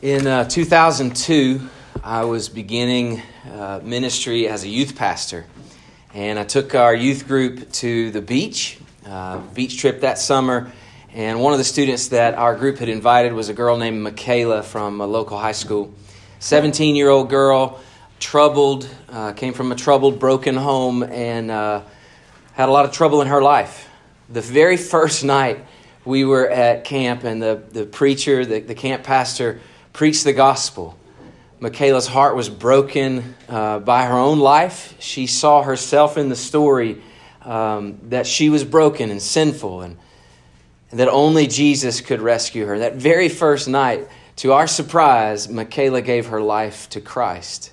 In uh, 2002, I was beginning uh, ministry as a youth pastor, and I took our youth group to the beach, uh, beach trip that summer. And one of the students that our group had invited was a girl named Michaela from a local high school. 17 year old girl, troubled, uh, came from a troubled, broken home, and uh, had a lot of trouble in her life. The very first night we were at camp, and the, the preacher, the, the camp pastor, preached the gospel. Michaela's heart was broken uh, by her own life. She saw herself in the story um, that she was broken and sinful, and, and that only Jesus could rescue her. That very first night, to our surprise, Michaela gave her life to Christ.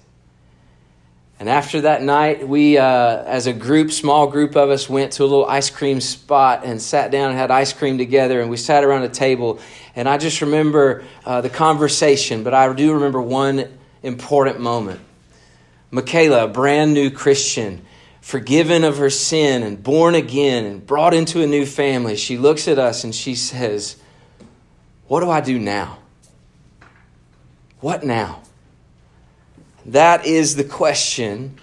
And after that night, we, uh, as a group, small group of us, went to a little ice cream spot and sat down and had ice cream together. And we sat around a table. And I just remember uh, the conversation, but I do remember one important moment. Michaela, a brand new Christian, forgiven of her sin and born again and brought into a new family, she looks at us and she says, What do I do now? What now? That is the question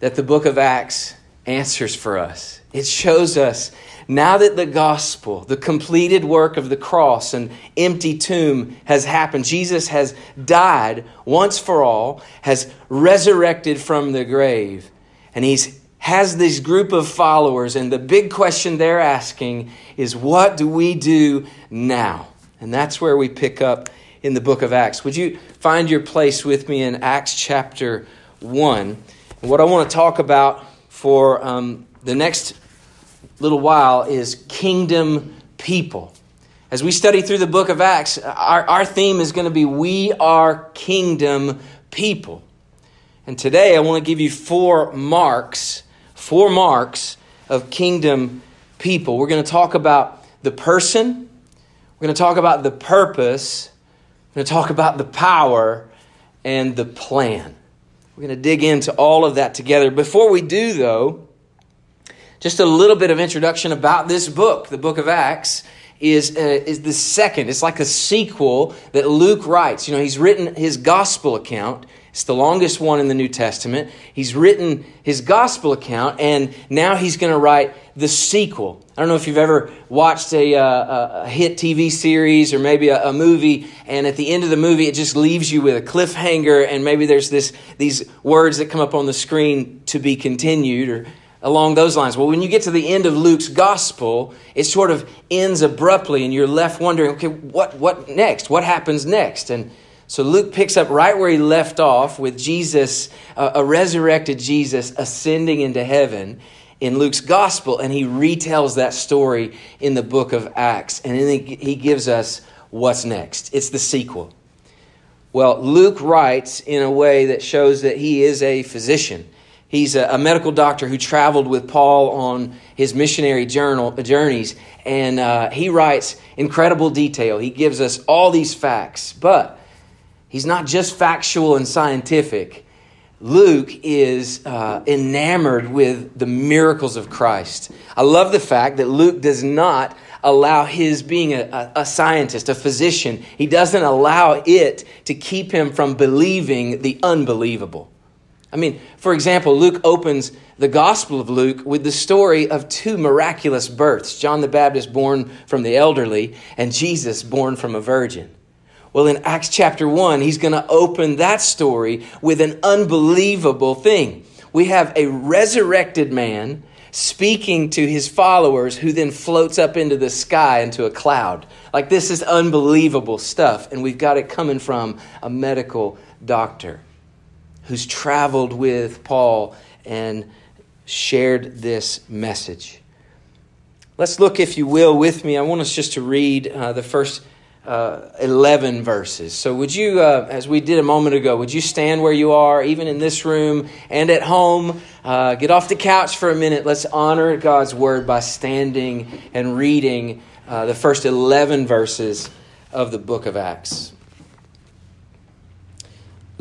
that the book of Acts answers for us. It shows us now that the gospel, the completed work of the cross and empty tomb has happened, Jesus has died once for all, has resurrected from the grave, and he's has this group of followers, and the big question they're asking is, What do we do now? And that's where we pick up in the book of Acts. Would you find your place with me in Acts chapter 1? And what I want to talk about for um, the next little while is kingdom people. As we study through the book of Acts, our, our theme is going to be We Are Kingdom People. And today I want to give you four marks, four marks of kingdom people. We're going to talk about the person, we're going to talk about the purpose, we're going to talk about the power and the plan. We're going to dig into all of that together. Before we do, though, just a little bit of introduction about this book, the book of Acts. Is, uh, is the second. It's like a sequel that Luke writes. You know, he's written his gospel account. It's the longest one in the New Testament. He's written his gospel account, and now he's going to write the sequel. I don't know if you've ever watched a, uh, a hit TV series or maybe a, a, movie, and at the end of the movie, it just leaves you with a cliffhanger, and maybe there's this these words that come up on the screen to be continued or along those lines. Well, when you get to the end of Luke's gospel, it sort of ends abruptly, and you're left wondering, okay, what what next? What happens next? And so Luke picks up right where he left off with Jesus, uh, a resurrected Jesus ascending into heaven in Luke's gospel, and he retells that story in the book of Acts. And then he gives us what's next. It's the sequel. Well, Luke writes in a way that shows that he is a physician. He's a, medical doctor who traveled with Paul on his missionary journal, journeys, and uh, he writes incredible detail. He gives us all these facts, but he's not just factual and scientific. Luke is uh, enamored with the miracles of Christ. I love the fact that Luke does not allow his being a, a, scientist, a physician, he doesn't allow it to keep him from believing the unbelievable. I mean, for example, Luke opens the Gospel of Luke with the story of two miraculous births John the Baptist born from the elderly, and Jesus born from a virgin. Well, in Acts chapter 1, he's going to open that story with an unbelievable thing. We have a resurrected man speaking to his followers who then floats up into the sky into a cloud. Like, this is unbelievable stuff. And we've got it coming from a medical doctor who's traveled with Paul and shared this message. Let's look, if you will, with me. I want us just to read uh, the first uh, 11 verses. So, would you, uh, as we did a moment ago, would you stand where you are, even in this room and at home? Uh, get off the couch for a minute. Let's honor God's word by standing and reading uh, the first 11 verses of the book of Acts.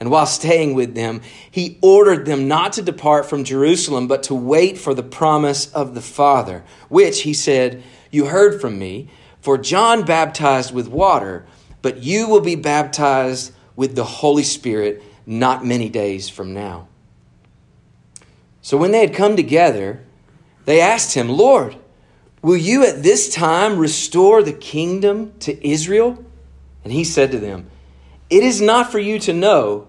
And while staying with them, he ordered them not to depart from Jerusalem, but to wait for the promise of the Father, which, he said, You heard from me, for John baptized with water, but you will be baptized with the Holy Spirit not many days from now. So when they had come together, they asked him, Lord, will you at this time restore the kingdom to Israel? And he said to them, It is not for you to know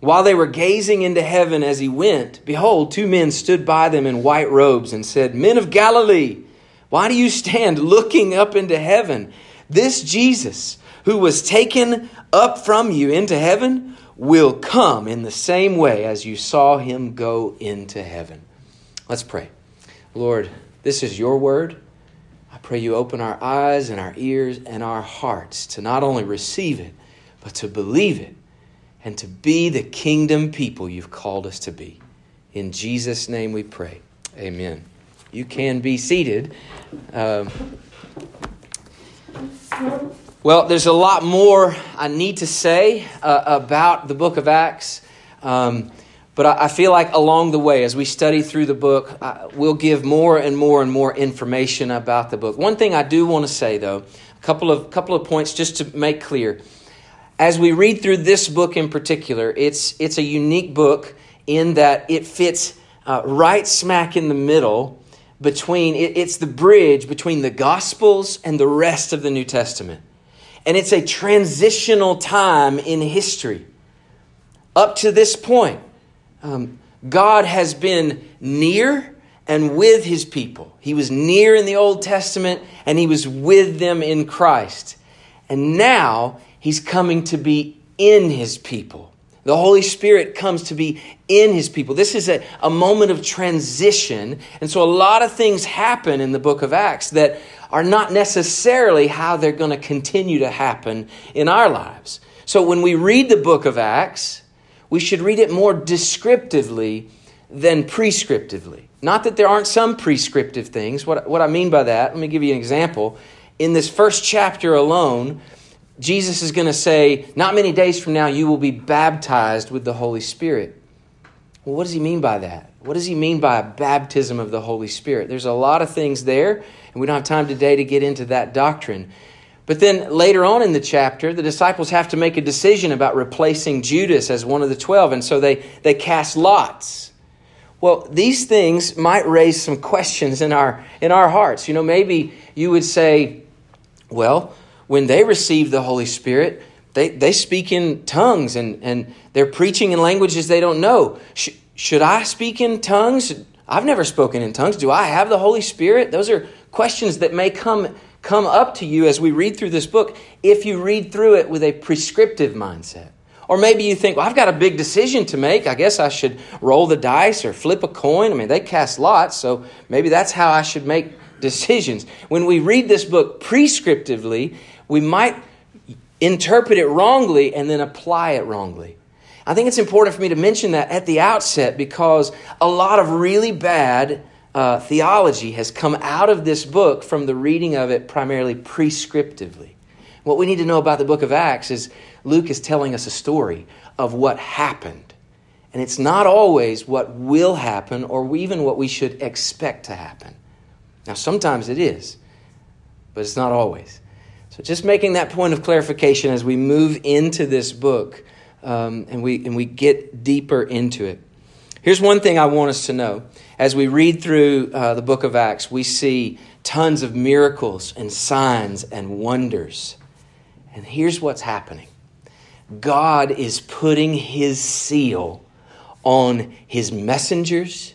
While they were gazing into heaven as he went, behold, two men stood by them in white robes and said, Men of Galilee, why do you stand looking up into heaven? This Jesus, who was taken up from you into heaven, will come in the same way as you saw him go into heaven. Let's pray. Lord, this is your word. I pray you open our eyes and our ears and our hearts to not only receive it, but to believe it and to be the kingdom people you've called us to be. In Jesus' name we pray. Amen. You can be seated. Um, well, there's a lot more I need to say uh, about the book of Acts. Um, but I, I, feel like along the way, as we study through the book, uh, we'll give more and more and more information about the book. One thing I do want to say, though, a couple of, couple of points just to make clear as we read through this book in particular, it's, it's a unique book in that it fits uh, right smack in the middle between, it, it's the bridge between the Gospels and the rest of the New Testament. And it's a transitional time in history. Up to this point, um, God has been near and with his people. He was near in the Old Testament and he was with them in Christ. And now He's coming to be in his people. The Holy Spirit comes to be in his people. This is a, a moment of transition. And so a lot of things happen in the book of Acts that are not necessarily how they're going to continue to happen in our lives. So when we read the book of Acts, we should read it more descriptively than prescriptively. Not that there aren't some prescriptive things. What, what I mean by that, let me give you an example. In this first chapter alone, Jesus is going to say, Not many days from now, you will be baptized with the Holy Spirit. Well, what does he mean by that? What does he mean by a baptism of the Holy Spirit? There's a lot of things there, and we don't have time today to get into that doctrine. But then later on in the chapter, the disciples have to make a decision about replacing Judas as one of the twelve, and so they, they cast lots. Well, these things might raise some questions in our in our hearts. You know, maybe you would say, well, when they receive the Holy Spirit, they, they speak in tongues and, and they're preaching in languages they don't know. Sh- should I speak in tongues? I've never spoken in tongues. Do I have the Holy Spirit? Those are questions that may come, come up to you as we read through this book if you read through it with a prescriptive mindset. Or maybe you think, well, I've got a big decision to make. I guess I should roll the dice or flip a coin. I mean, they cast lots, so maybe that's how I should make decisions. When we read this book prescriptively, we might interpret it wrongly and then apply it wrongly. I think it's important for me to mention that at the outset because a lot of really bad uh, theology has come out of this book from the reading of it primarily prescriptively. What we need to know about the book of Acts is Luke is telling us a story of what happened. And it's not always what will happen or even what we should expect to happen. Now, sometimes it is, but it's not always. So, just making that point of clarification as we move into this book um, and, we, and we get deeper into it. Here's one thing I want us to know. As we read through uh, the book of Acts, we see tons of miracles and signs and wonders. And here's what's happening God is putting his seal on his messengers,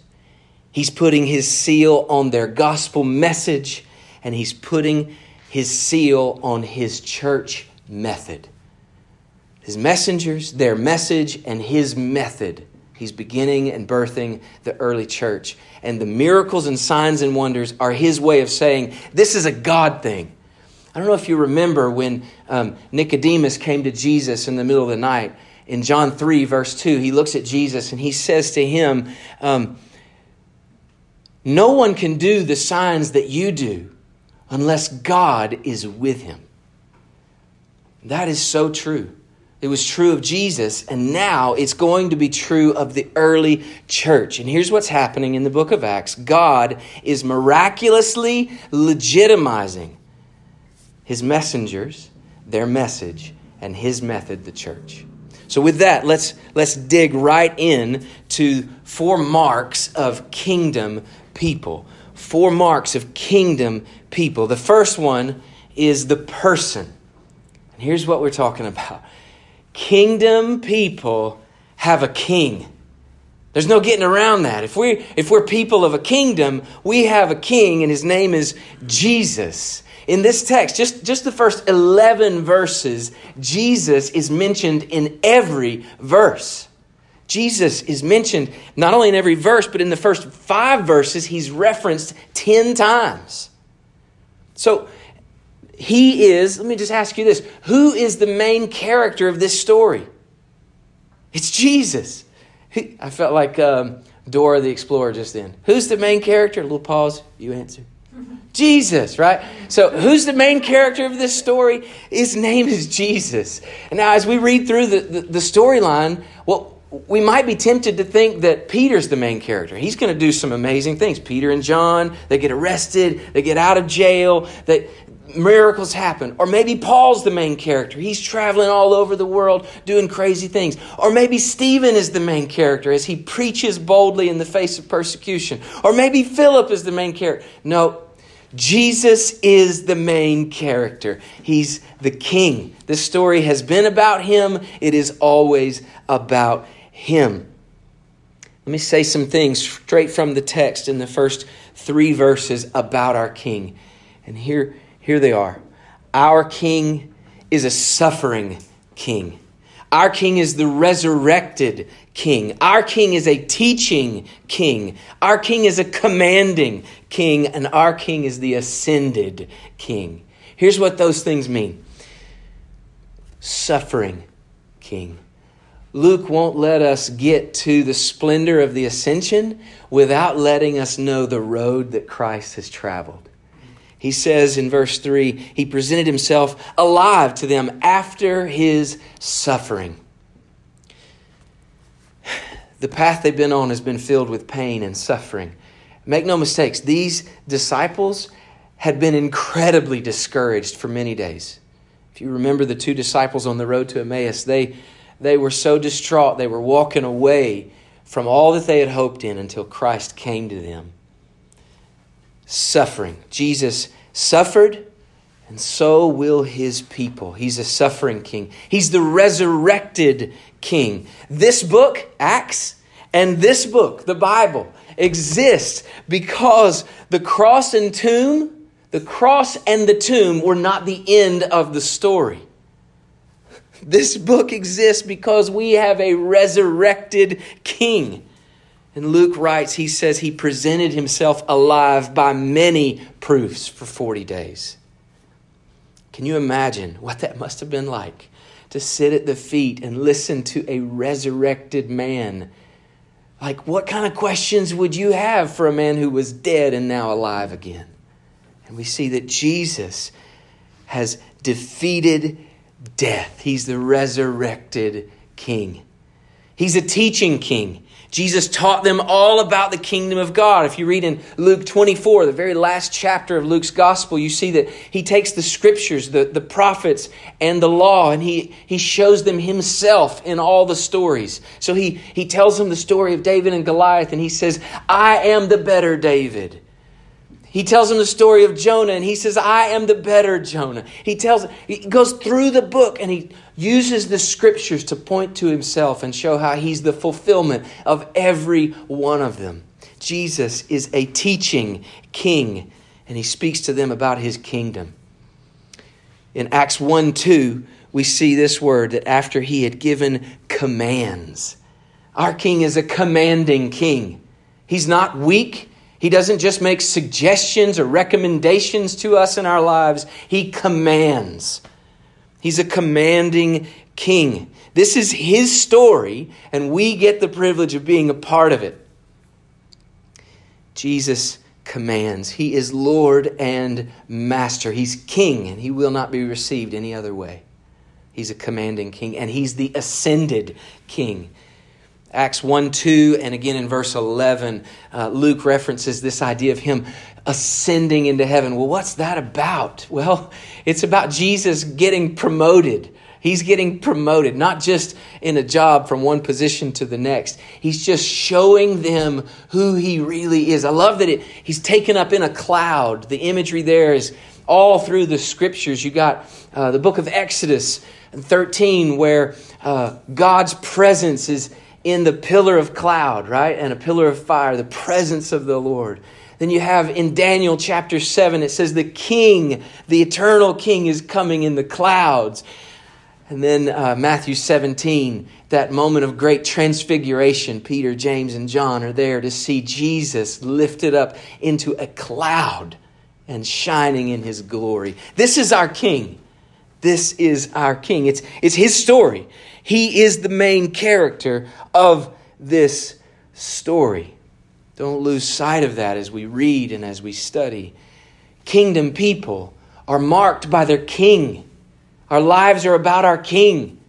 he's putting his seal on their gospel message, and he's putting his seal on his church method. His messengers, their message, and his method. He's beginning and birthing the early church. And the miracles and signs and wonders are his way of saying, This is a God thing. I don't know if you remember when um, Nicodemus came to Jesus in the middle of the night. In John 3, verse 2, he looks at Jesus and he says to him, um, No one can do the signs that you do unless God is with him. That is so true. It was true of Jesus, and now it's going to be true of the early church. And here's what's happening in the book of Acts God is miraculously legitimizing his messengers, their message, and his method, the church. So with that, let's let's dig right in to four marks of kingdom people. Four marks of kingdom people. The first one is the person. And here's what we're talking about. Kingdom people have a king. There's no getting around that. If we if we're people of a kingdom, we have a king and his name is Jesus. In this text, just, just the first 11 verses, Jesus is mentioned in every verse. Jesus is mentioned not only in every verse, but in the first five verses, he's referenced 10 times. So he is, let me just ask you this who is the main character of this story? It's Jesus. I felt like um, Dora the Explorer just then. Who's the main character? A little pause, you answer. Jesus, right? So, who's the main character of this story? His name is Jesus. And now, as we read through the, the, the storyline, well, we might be tempted to think that Peter's the main character. He's going to do some amazing things. Peter and John, they get arrested, they get out of jail, that miracles happen. Or maybe Paul's the main character. He's traveling all over the world doing crazy things. Or maybe Stephen is the main character as he preaches boldly in the face of persecution. Or maybe Philip is the main character. No, Jesus is the main character. He's the king. This story has been about him, it is always about him. Let me say some things straight from the text in the first three verses about our king. And here, here they are. Our king is a suffering king. Our king is the resurrected king. Our king is a teaching king. Our king is a commanding king. And our king is the ascended king. Here's what those things mean suffering king. Luke won't let us get to the splendor of the ascension without letting us know the road that Christ has traveled. He says in verse 3 He presented Himself alive to them after His suffering. The path they've been on has been filled with pain and suffering. Make no mistakes, these disciples had been incredibly discouraged for many days. If you remember the two disciples on the road to Emmaus, they, they were so distraught, they were walking away from all that they had hoped in until Christ came to them suffering. Jesus suffered, and so will his people. He's a suffering king, he's the resurrected king. This book, Acts, and this book, the Bible, exists because the cross and tomb, the cross and the tomb were not the end of the story. This book exists because we have a resurrected king. And Luke writes, he says he presented himself alive by many proofs for 40 days. Can you imagine what that must have been like to sit at the feet and listen to a resurrected man? Like, what kind of questions would you have for a man who was dead and now alive again? And we see that Jesus has defeated death, he's the resurrected king. He's a teaching king. Jesus taught them all about the kingdom of God. If you read in Luke 24, the very last chapter of Luke's gospel, you see that he takes the scriptures, the, the prophets, and the law, and he, he shows them himself in all the stories. So he, he tells them the story of David and Goliath, and he says, I am the better David. He tells him the story of Jonah and he says, I am the better Jonah. He tells, he goes through the book and he uses the scriptures to point to himself and show how he's the fulfillment of every one of them. Jesus is a teaching king and he speaks to them about his kingdom. In Acts 1 2, we see this word that after he had given commands, our king is a commanding king. He's not weak. He doesn't just make suggestions or recommendations to us in our lives, He commands. He's a commanding king. This is His story, and we get the privilege of being a part of it. Jesus commands. He is Lord and Master. He's King, and He will not be received any other way. He's a commanding King, and He's the ascended King. Acts 1 2, and again in verse 11, uh, Luke references this idea of him ascending into heaven. Well, what's that about? Well, it's about Jesus getting promoted. He's getting promoted, not just in a job from one position to the next. He's just showing them who he really is. I love that it, he's taken up in a cloud. The imagery there is all through the scriptures. You got uh, the book of Exodus 13, where uh, God's presence is in the pillar of cloud, right? And a pillar of fire, the presence of the Lord. Then you have in Daniel chapter 7, it says, The king, the eternal king, is coming in the clouds. And then uh, Matthew 17, that moment of great transfiguration, Peter, James, and John are there to see Jesus lifted up into a cloud and shining in his glory. This is our king. This is our king. It's, it's his story. He is the main character of this story. Don't lose sight of that as we read and as we study. Kingdom people are marked by their king. Our lives are about our king.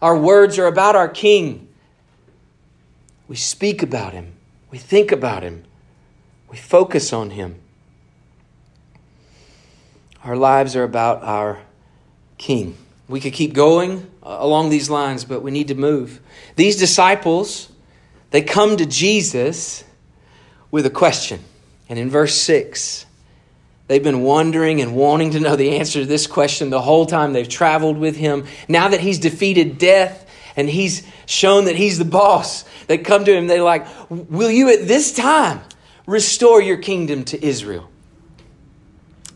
Our words are about our king. We speak about him. We think about him. We focus on him. Our lives are about our king. We could keep going uh, along these lines, but we need to move. These disciples, they come to Jesus with a question. And in verse 6, they've been wondering and wanting to know the answer to this question the whole time they've traveled with him. Now that he's defeated death and he's shown that he's the boss, they come to him, they're like, Will you at this time restore your kingdom to Israel?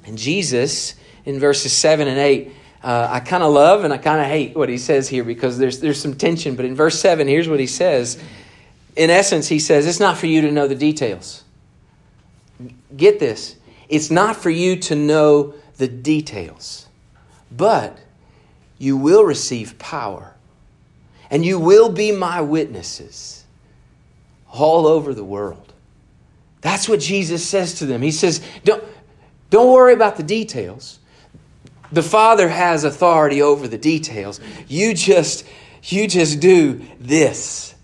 And Jesus, in verses 7 and 8, uh, I kind of love and I kind of hate what he says here because there's, there's some tension. But in verse 7, here's what he says. In essence, he says, It's not for you to know the details. Get this. It's not for you to know the details, but you will receive power and you will be my witnesses all over the world. That's what Jesus says to them. He says, Don't, don't worry about the details. The Father has authority over the details. You just you just do this.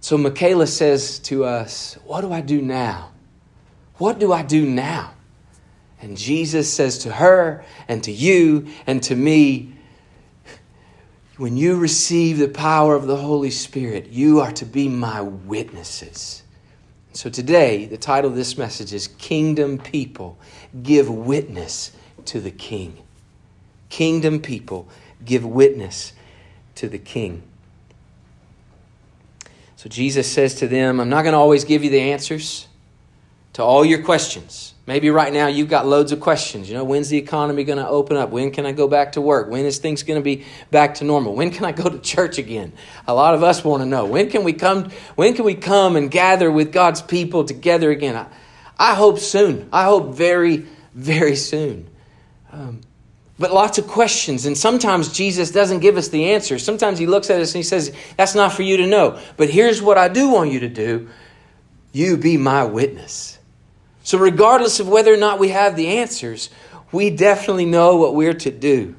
So Michaela says to us, What do I do now? What do I do now? And Jesus says to her and to you and to me, When you receive the power of the Holy Spirit, you are to be my witnesses. So today, the title of this message is Kingdom People Give Witness to the King. Kingdom people give witness to the King. So Jesus says to them, I'm not going to always give you the answers to all your questions. Maybe right now you've got loads of questions. You know, when's the economy going to open up? When can I go back to work? When is things going to be back to normal? When can I go to church again? A lot of us want to know. When can we come when can we come and gather with God's people together again? I, I hope soon. I hope very very soon. Um, but lots of questions. And sometimes Jesus doesn't give us the answer. Sometimes he looks at us and he says, That's not for you to know. But here's what I do want you to do you be my witness. So, regardless of whether or not we have the answers, we definitely know what we're to do.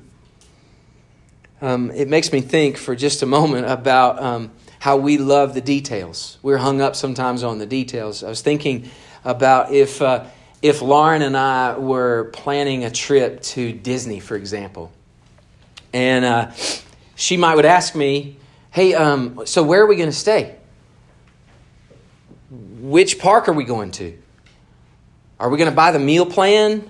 Um, it makes me think for just a moment about um, how we love the details. We're hung up sometimes on the details. I was thinking about if. Uh, if Lauren and I were planning a trip to Disney, for example, and uh, she might would ask me, "Hey, um, so where are we going to stay? Which park are we going to?" Are we going to buy the meal plan?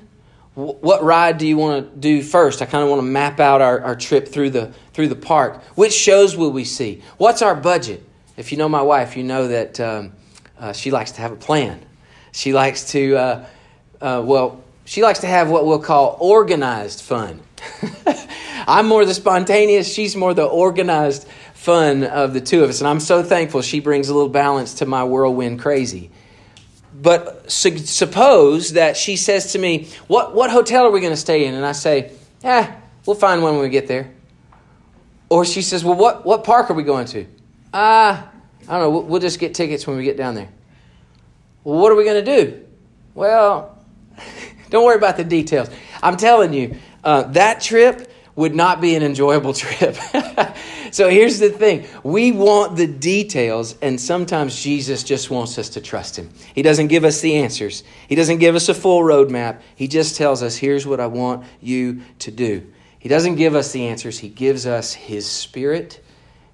What ride do you want to do first? I kind of want to map out our, our trip through the, through the park. Which shows will we see? What's our budget? If you know my wife, you know that um, uh, she likes to have a plan. She likes to, uh, uh, well, she likes to have what we'll call organized fun. I'm more the spontaneous, she's more the organized fun of the two of us. And I'm so thankful she brings a little balance to my whirlwind crazy. But su- suppose that she says to me, what, what hotel are we going to stay in? And I say, Eh, we'll find one when we get there. Or she says, Well, what, what park are we going to? Ah, I don't know. We'll, we'll just get tickets when we get down there. Well, what are we going to do? Well, don't worry about the details. I'm telling you, uh, that trip would not be an enjoyable trip. so here's the thing we want the details, and sometimes Jesus just wants us to trust Him. He doesn't give us the answers, He doesn't give us a full roadmap. He just tells us, here's what I want you to do. He doesn't give us the answers, He gives us His Spirit,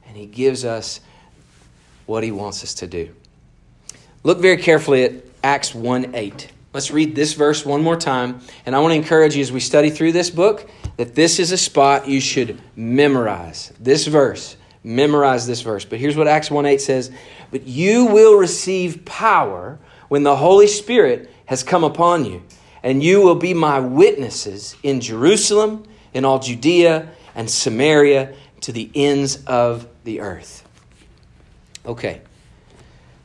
and He gives us what He wants us to do. Look very carefully at Acts 1 8. Let's read this verse one more time. And I want to encourage you as we study through this book that this is a spot you should memorize. This verse. Memorize this verse. But here's what Acts 1 8 says But you will receive power when the Holy Spirit has come upon you, and you will be my witnesses in Jerusalem, in all Judea and Samaria, to the ends of the earth. Okay.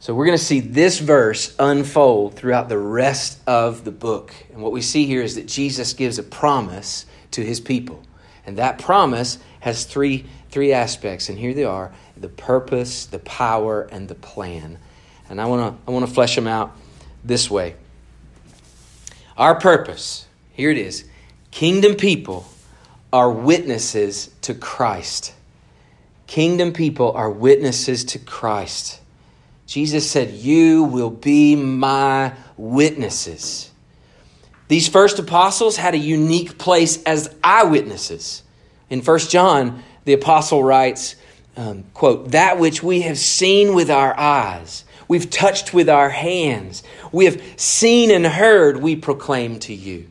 So we're going to see this verse unfold throughout the rest of the book. And what we see here is that Jesus gives a promise to his people. And that promise has three, three aspects. And here they are the purpose, the power, and the plan. And I want to I want to flesh them out this way. Our purpose, here it is kingdom people are witnesses to Christ. Kingdom people are witnesses to Christ. Jesus said, You will be my witnesses. These first apostles had a unique place as eyewitnesses. In 1 John, the apostle writes, um, quote, that which we have seen with our eyes, we've touched with our hands, we have seen and heard, we proclaim to you.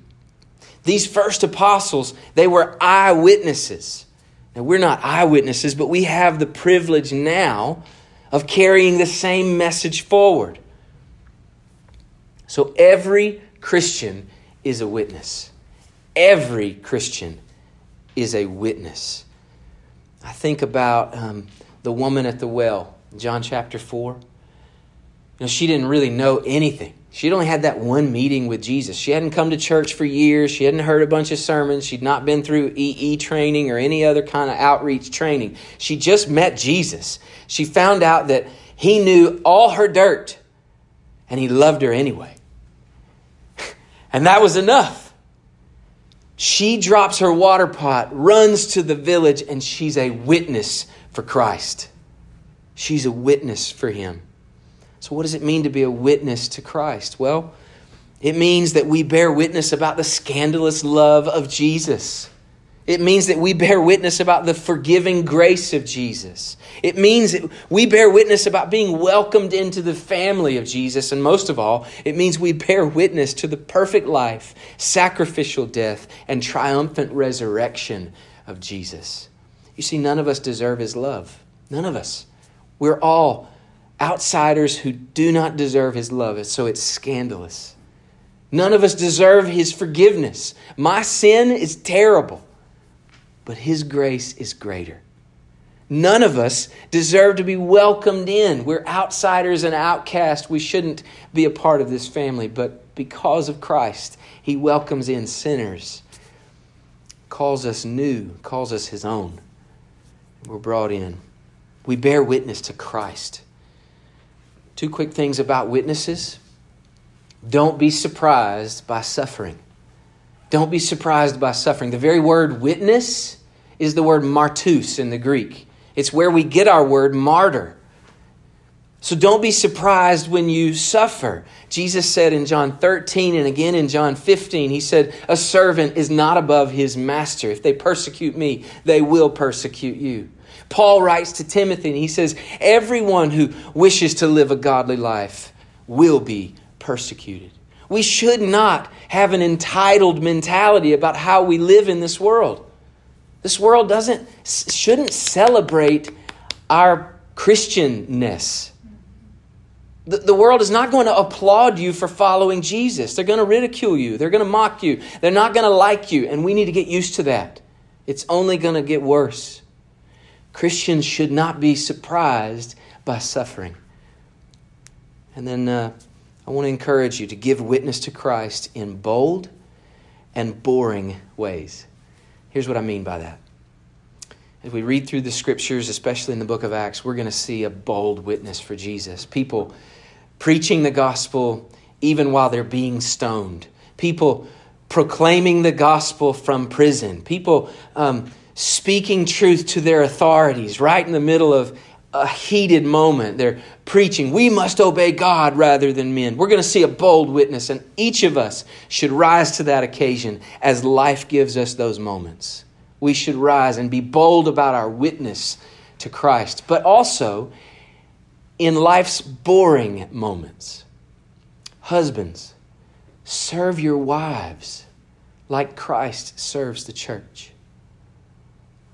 These first apostles, they were eyewitnesses. Now, we're not eyewitnesses, but we have the privilege now of carrying the same message forward. So every Christian is a witness. Every Christian is a witness. I think about um, the woman at the well, John chapter 4. You know, she didn't really know anything. She'd only had that one meeting with Jesus. She hadn't come to church for years. She hadn't heard a bunch of sermons. She'd not been through EE training or any other kind of outreach training. She just met Jesus. She found out that he knew all her dirt and he loved her anyway. and that was enough. She drops her water pot, runs to the village, and she's a witness for Christ. She's a witness for him. So, what does it mean to be a witness to Christ? Well, it means that we bear witness about the scandalous love of Jesus. It means that we bear witness about the forgiving grace of Jesus. It means that we bear witness about being welcomed into the family of Jesus. And most of all, it means we bear witness to the perfect life, sacrificial death, and triumphant resurrection of Jesus. You see, none of us deserve his love. None of us. We're all outsiders who do not deserve his love, so it's scandalous. None of us deserve his forgiveness. My sin is terrible, but his grace is greater. None of us deserve to be welcomed in. We're outsiders and outcasts. We shouldn't be a part of this family, but because of Christ, he welcomes in sinners, calls us new, calls us his own. We're brought in. We bear witness to Christ. Two quick things about witnesses. Don't be surprised by suffering. Don't be surprised by suffering. The very word witness is the word martus in the Greek. It's where we get our word martyr. So don't be surprised when you suffer. Jesus said in John 13 and again in John 15, He said, A servant is not above his master. If they persecute me, they will persecute you. Paul writes to Timothy and he says, Everyone who wishes to live a godly life will be persecuted. We should not have an entitled mentality about how we live in this world. This world doesn't shouldn't celebrate our Christianness. The, the world is not going to applaud you for following Jesus. They're going to ridicule you. They're going to mock you. They're not going to like you. And we need to get used to that. It's only going to get worse. Christians should not be surprised by suffering. And then uh, I want to encourage you to give witness to Christ in bold and boring ways. Here's what I mean by that. As we read through the scriptures, especially in the book of Acts, we're going to see a bold witness for Jesus. People preaching the gospel even while they're being stoned. People proclaiming the gospel from prison. People um, speaking truth to their authorities right in the middle of a heated moment. They're preaching, we must obey God rather than men. We're going to see a bold witness, and each of us should rise to that occasion as life gives us those moments. We should rise and be bold about our witness to Christ, but also in life's boring moments. Husbands, serve your wives like Christ serves the church.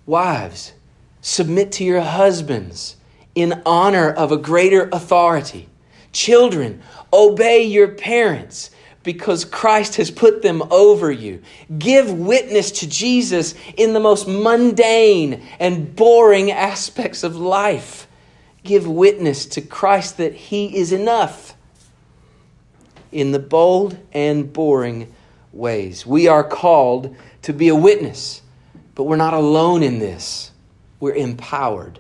Wives, submit to your husbands in honor of a greater authority. Children, obey your parents because Christ has put them over you. Give witness to Jesus in the most mundane and boring aspects of life. Give witness to Christ that He is enough in the bold and boring ways. We are called to be a witness, but we're not alone in this. We're empowered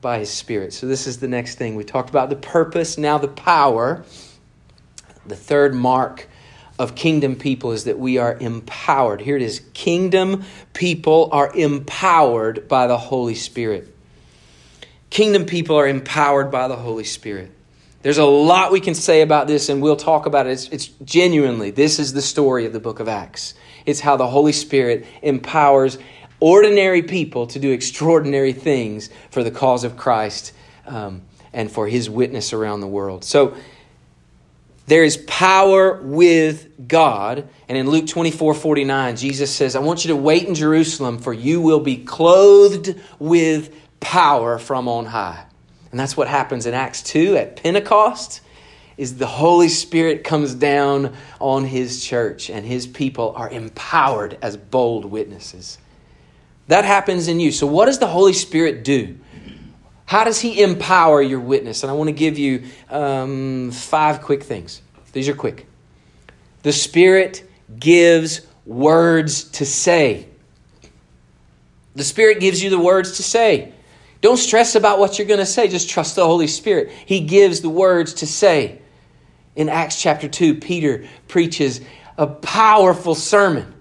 by His Spirit. So, this is the next thing. We talked about the purpose, now the power. The third mark of kingdom people is that we are empowered. Here it is kingdom people are empowered by the Holy Spirit. Kingdom people are empowered by the Holy Spirit. There's a lot we can say about this, and we'll talk about it. It's, it's, genuinely, this is the story of the book of Acts. It's how the Holy Spirit empowers ordinary people to do extraordinary things for the cause of Christ um, and for his witness around the world. So, there is power with God. And in Luke 24 49, Jesus says, I want you to wait in Jerusalem, for you will be clothed with power from on high. And that's what happens in Acts 2 at Pentecost is the Holy Spirit comes down on his church and his people are empowered as bold witnesses. That happens in you. So what does the Holy Spirit do? How does he empower your witness? And I want to give you um, five quick things. These are quick. The Spirit gives words to say. The Spirit gives you the words to say. Don't stress about what you're going to say. Just trust the Holy Spirit. He gives the words to say. In Acts chapter 2, Peter preaches a powerful sermon.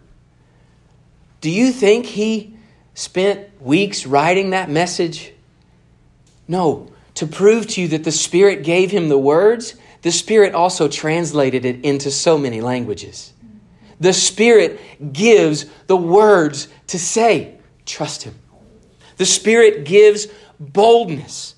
Do you think he spent weeks writing that message? No. To prove to you that the Spirit gave him the words, the Spirit also translated it into so many languages. The Spirit gives the words to say. Trust Him. The Spirit gives boldness.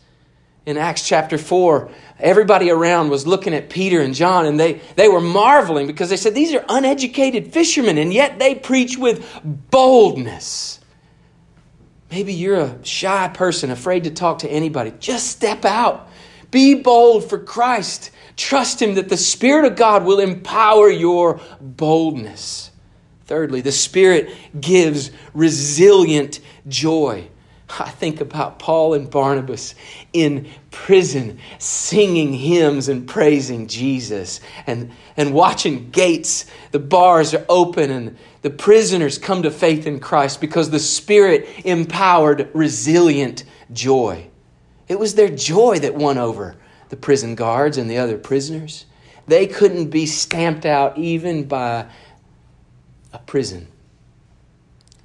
In Acts chapter 4, everybody around was looking at Peter and John and they, they were marveling because they said, These are uneducated fishermen, and yet they preach with boldness. Maybe you're a shy person, afraid to talk to anybody. Just step out. Be bold for Christ. Trust Him that the Spirit of God will empower your boldness. Thirdly, the Spirit gives resilient joy. I think about Paul and Barnabas in prison singing hymns and praising Jesus and, and watching gates, the bars are open and the prisoners come to faith in Christ because the Spirit empowered resilient joy. It was their joy that won over the prison guards and the other prisoners. They couldn't be stamped out even by a prison.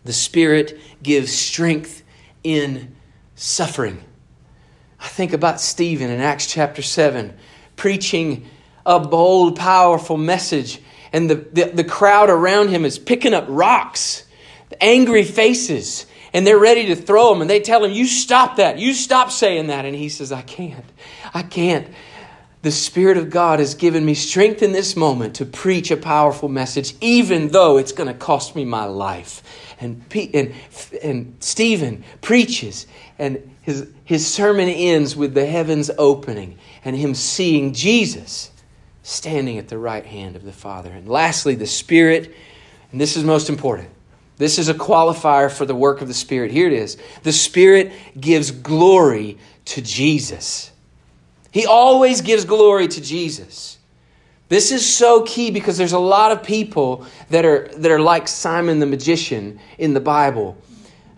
The Spirit gives strength in suffering. I think about Stephen in Acts chapter 7 preaching a bold, powerful message, and the, the, the crowd around him is picking up rocks, angry faces, and they're ready to throw him, and they tell him, You stop that, you stop saying that. And he says, I can't, I can't. the Spirit of God has given me strength in this moment to preach a powerful message, even though it's going to cost me my life. And, and, and Stephen preaches, and his, his sermon ends with the heavens opening and him seeing Jesus standing at the right hand of the Father. And lastly, the Spirit, and this is most important. This is a qualifier for the work of the Spirit. Here it is. The Spirit gives glory to Jesus. He always gives glory to Jesus. This is so key because there's a lot of people that are, that are like Simon the magician in the Bible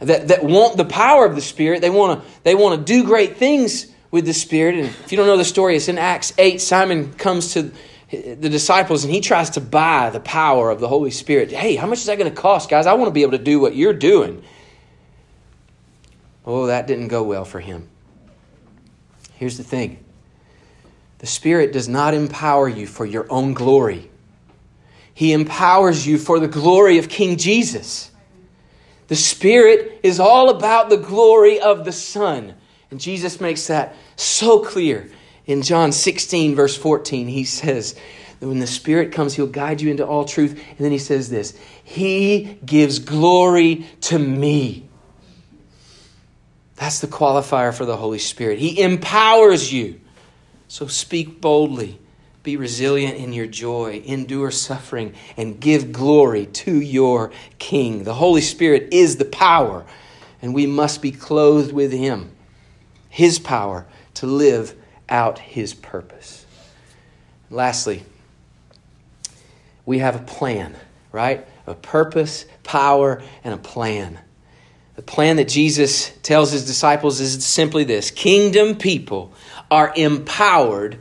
that, that want the power of the Spirit. They want to they want to do great things with the Spirit. And if you don't know the story, it's in Acts 8. Simon comes to the disciples and he tries to buy the power of the Holy Spirit. Hey, how much is that going to cost, guys? I want to be able to do what you're doing. Oh, that didn't go well for him. Here's the thing the Spirit does not empower you for your own glory, He empowers you for the glory of King Jesus. The Spirit is all about the glory of the Son. And Jesus makes that so clear. In John 16, verse 14, he says, when the Spirit comes, He'll guide you into all truth. And then He says this He gives glory to me. That's the qualifier for the Holy Spirit. He empowers you. So speak boldly, be resilient in your joy, endure suffering, and give glory to your King. The Holy Spirit is the power, and we must be clothed with Him, His power to live out His purpose. Lastly, we have a plan, right? A purpose, power, and a plan. The plan that Jesus tells his disciples is simply this Kingdom people are empowered.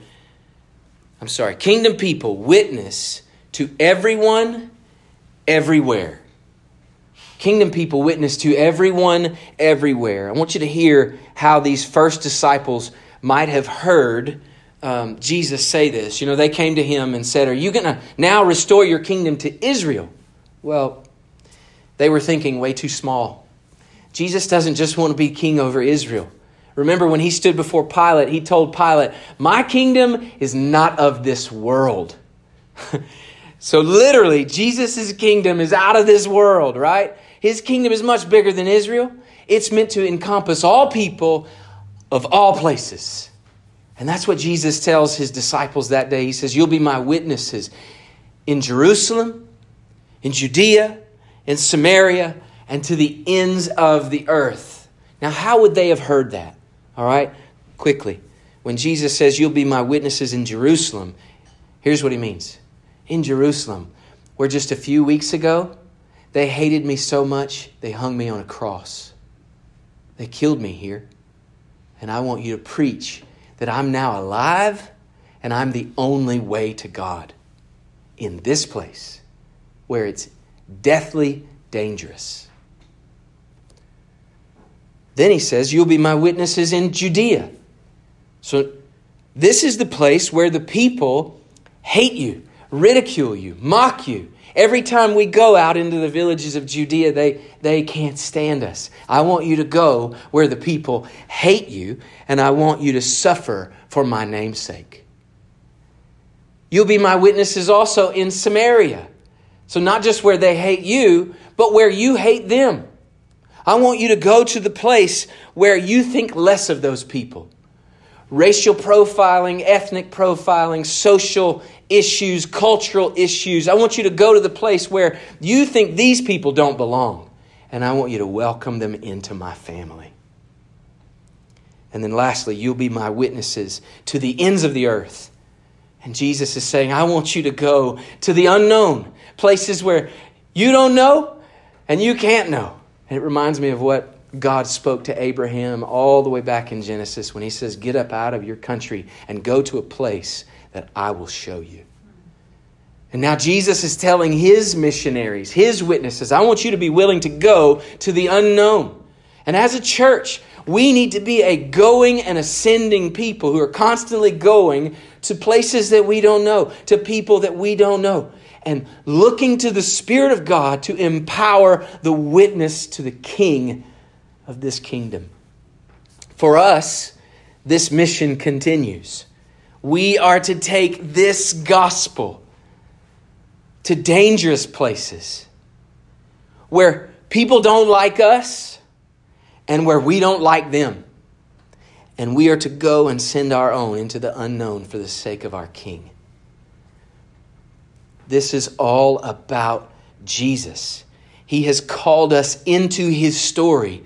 I'm sorry, kingdom people witness to everyone, everywhere. Kingdom people witness to everyone, everywhere. I want you to hear how these first disciples might have heard um, Jesus say this. You know, they came to him and said, Are you going to now restore your kingdom to Israel? Well, they were thinking way too small. Jesus doesn't just want to be king over Israel. Remember when he stood before Pilate, he told Pilate, My kingdom is not of this world. so, literally, Jesus' kingdom is out of this world, right? His kingdom is much bigger than Israel. It's meant to encompass all people of all places. And that's what Jesus tells his disciples that day. He says, You'll be my witnesses in Jerusalem, in Judea, in Samaria, and to the ends of the earth. Now, how would they have heard that? All right? Quickly. When Jesus says, You'll be my witnesses in Jerusalem, here's what he means. In Jerusalem, where just a few weeks ago, they hated me so much, they hung me on a cross. They killed me here. And I want you to preach that I'm now alive and I'm the only way to God in this place where it's deathly dangerous. Then he says, You'll be my witnesses in Judea. So this is the place where the people hate you, ridicule you, mock you. Every time we go out into the villages of Judea, they, they can't stand us. I want you to go where the people hate you, and I want you to suffer for my name's sake. You'll be my witnesses also in Samaria. So, not just where they hate you, but where you hate them. I want you to go to the place where you think less of those people. Racial profiling, ethnic profiling, social issues, cultural issues. I want you to go to the place where you think these people don't belong. And I want you to welcome them into my family. And then lastly, you'll be my witnesses to the ends of the earth. And Jesus is saying, I want you to go to the unknown, places where you don't know and you can't know. And it reminds me of what God spoke to Abraham all the way back in Genesis when he says, Get up out of your country and go to a place that I will show you. And now Jesus is telling his missionaries, his witnesses, I want you to be willing to go to the unknown. And as a church, we need to be a going and ascending people who are constantly going to places that we don't know, to people that we don't know and looking to the Spirit of God to empower the witness to the King of this kingdom. For us, this mission continues. We are to take this gospel to dangerous places where people don't like us and where we don't like them. And we are to go and send our own into the unknown for the sake of our King. This is all about Jesus. He has called us into his story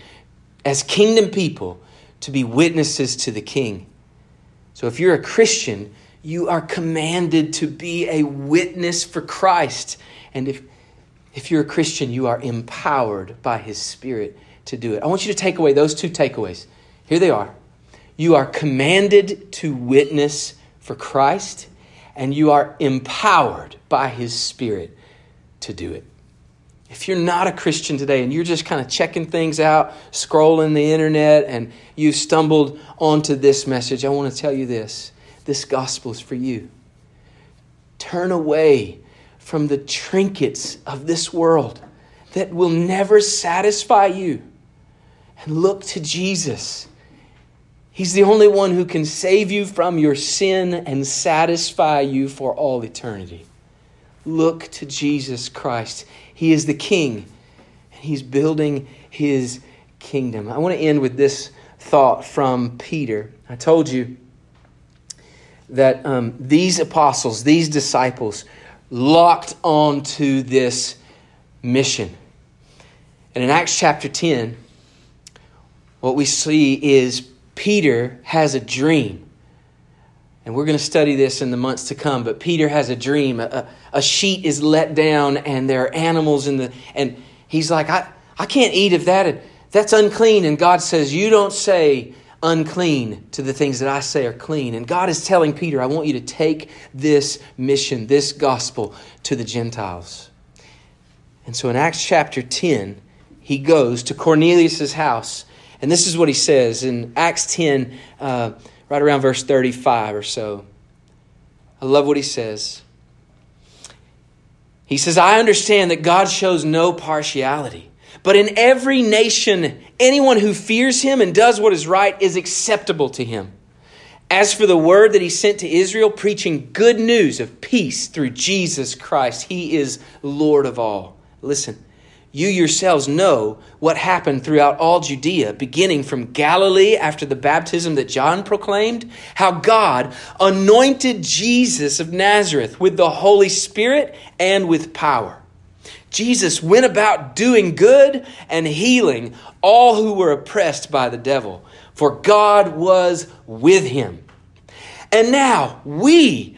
as kingdom people to be witnesses to the King. So if you're a Christian, you are commanded to be a witness for Christ. And if, if you're a Christian, you are empowered by his Spirit to do it. I want you to take away those two takeaways. Here they are. You are commanded to witness for Christ, and you are empowered by his Spirit to do it. If you're not a Christian today and you're just kind of checking things out, scrolling the internet, and you stumbled onto this message, I want to tell you this this gospel is for you. Turn away from the trinkets of this world that will never satisfy you and look to Jesus. He's the only one who can save you from your sin and satisfy you for all eternity. Look to Jesus Christ. He is the king, and he's building his kingdom. I want to end with this thought from Peter. I told you that um, these apostles, these disciples, locked onto this mission. And in Acts chapter 10, what we see is Peter has a dream. And we're going to study this in the months to come. But Peter has a dream. A, a sheet is let down, and there are animals in the. And he's like, I, I can't eat if that. That's unclean. And God says, You don't say unclean to the things that I say are clean. And God is telling Peter, I want you to take this mission, this gospel to the Gentiles. And so in Acts chapter 10, he goes to Cornelius' house. And this is what he says in Acts 10. Uh, right around verse 35 or so. I love what he says. He says, I understand that God shows no partiality, but in every nation, anyone who fears him and does what is right is acceptable to him. As for the word that he sent to Israel, preaching good news of peace through Jesus Christ, he is Lord of all. Listen, you yourselves know what happened throughout all Judea, beginning from Galilee after the baptism that John proclaimed, how God anointed Jesus of Nazareth with the Holy Spirit and with power. Jesus went about doing good and healing all who were oppressed by the devil, for God was with him. And now we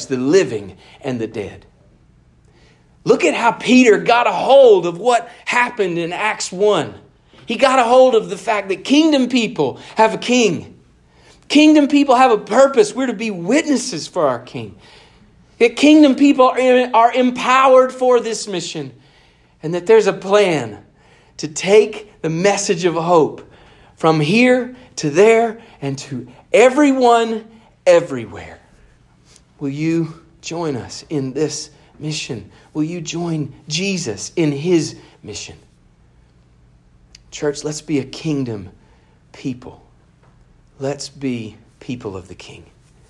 judge the living and the dead. Look at how Peter got a hold of what happened in Acts 1. He got a hold of the fact that kingdom people have a king. Kingdom people have a purpose. We're to be witnesses for our king. That kingdom people are empowered for this mission. And that there's a plan to take the message of hope from here to there and to everyone everywhere. Will you join us in this mission? Will you join Jesus in his mission? Church, let's be a kingdom people. Let's be people of the King.